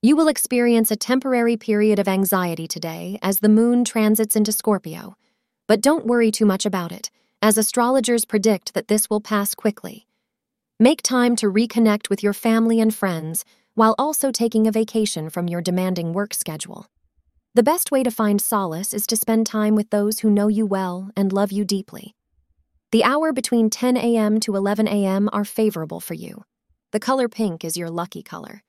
you will experience a temporary period of anxiety today as the moon transits into Scorpio. But don't worry too much about it, as astrologers predict that this will pass quickly. Make time to reconnect with your family and friends while also taking a vacation from your demanding work schedule. The best way to find solace is to spend time with those who know you well and love you deeply. The hour between 10 a.m. to 11 a.m. are favorable for you. The color pink is your lucky color.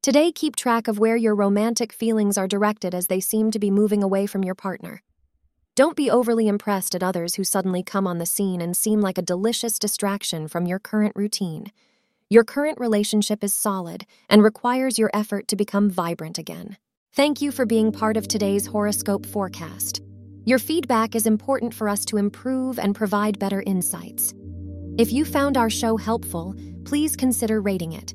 Today, keep track of where your romantic feelings are directed as they seem to be moving away from your partner. Don't be overly impressed at others who suddenly come on the scene and seem like a delicious distraction from your current routine. Your current relationship is solid and requires your effort to become vibrant again. Thank you for being part of today's horoscope forecast. Your feedback is important for us to improve and provide better insights. If you found our show helpful, please consider rating it.